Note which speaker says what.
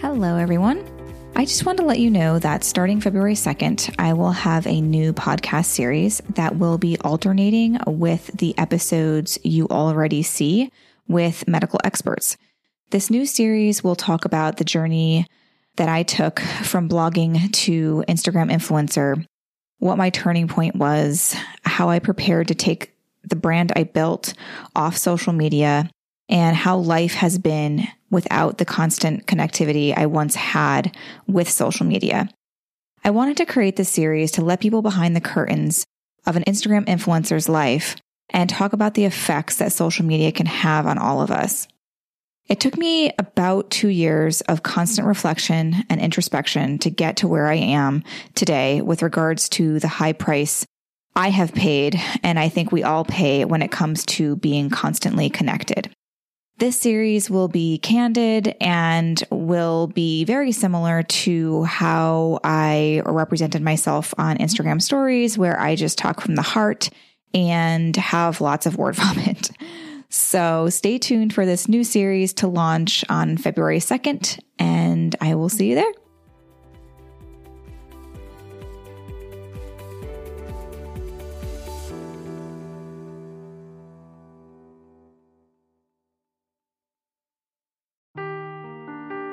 Speaker 1: Hello, everyone. I just want to let you know that starting February 2nd, I will have a new podcast series that will be alternating with the episodes you already see with medical experts. This new series will talk about the journey that I took from blogging to Instagram influencer, what my turning point was, how I prepared to take the brand I built off social media, and how life has been without the constant connectivity I once had with social media. I wanted to create this series to let people behind the curtains of an Instagram influencer's life and talk about the effects that social media can have on all of us. It took me about two years of constant reflection and introspection to get to where I am today with regards to the high price I have paid, and I think we all pay when it comes to being constantly connected. This series will be candid and will be very similar to how I represented myself on Instagram stories, where I just talk from the heart and have lots of word vomit. So stay tuned for this new series to launch on February 2nd, and I will see you there.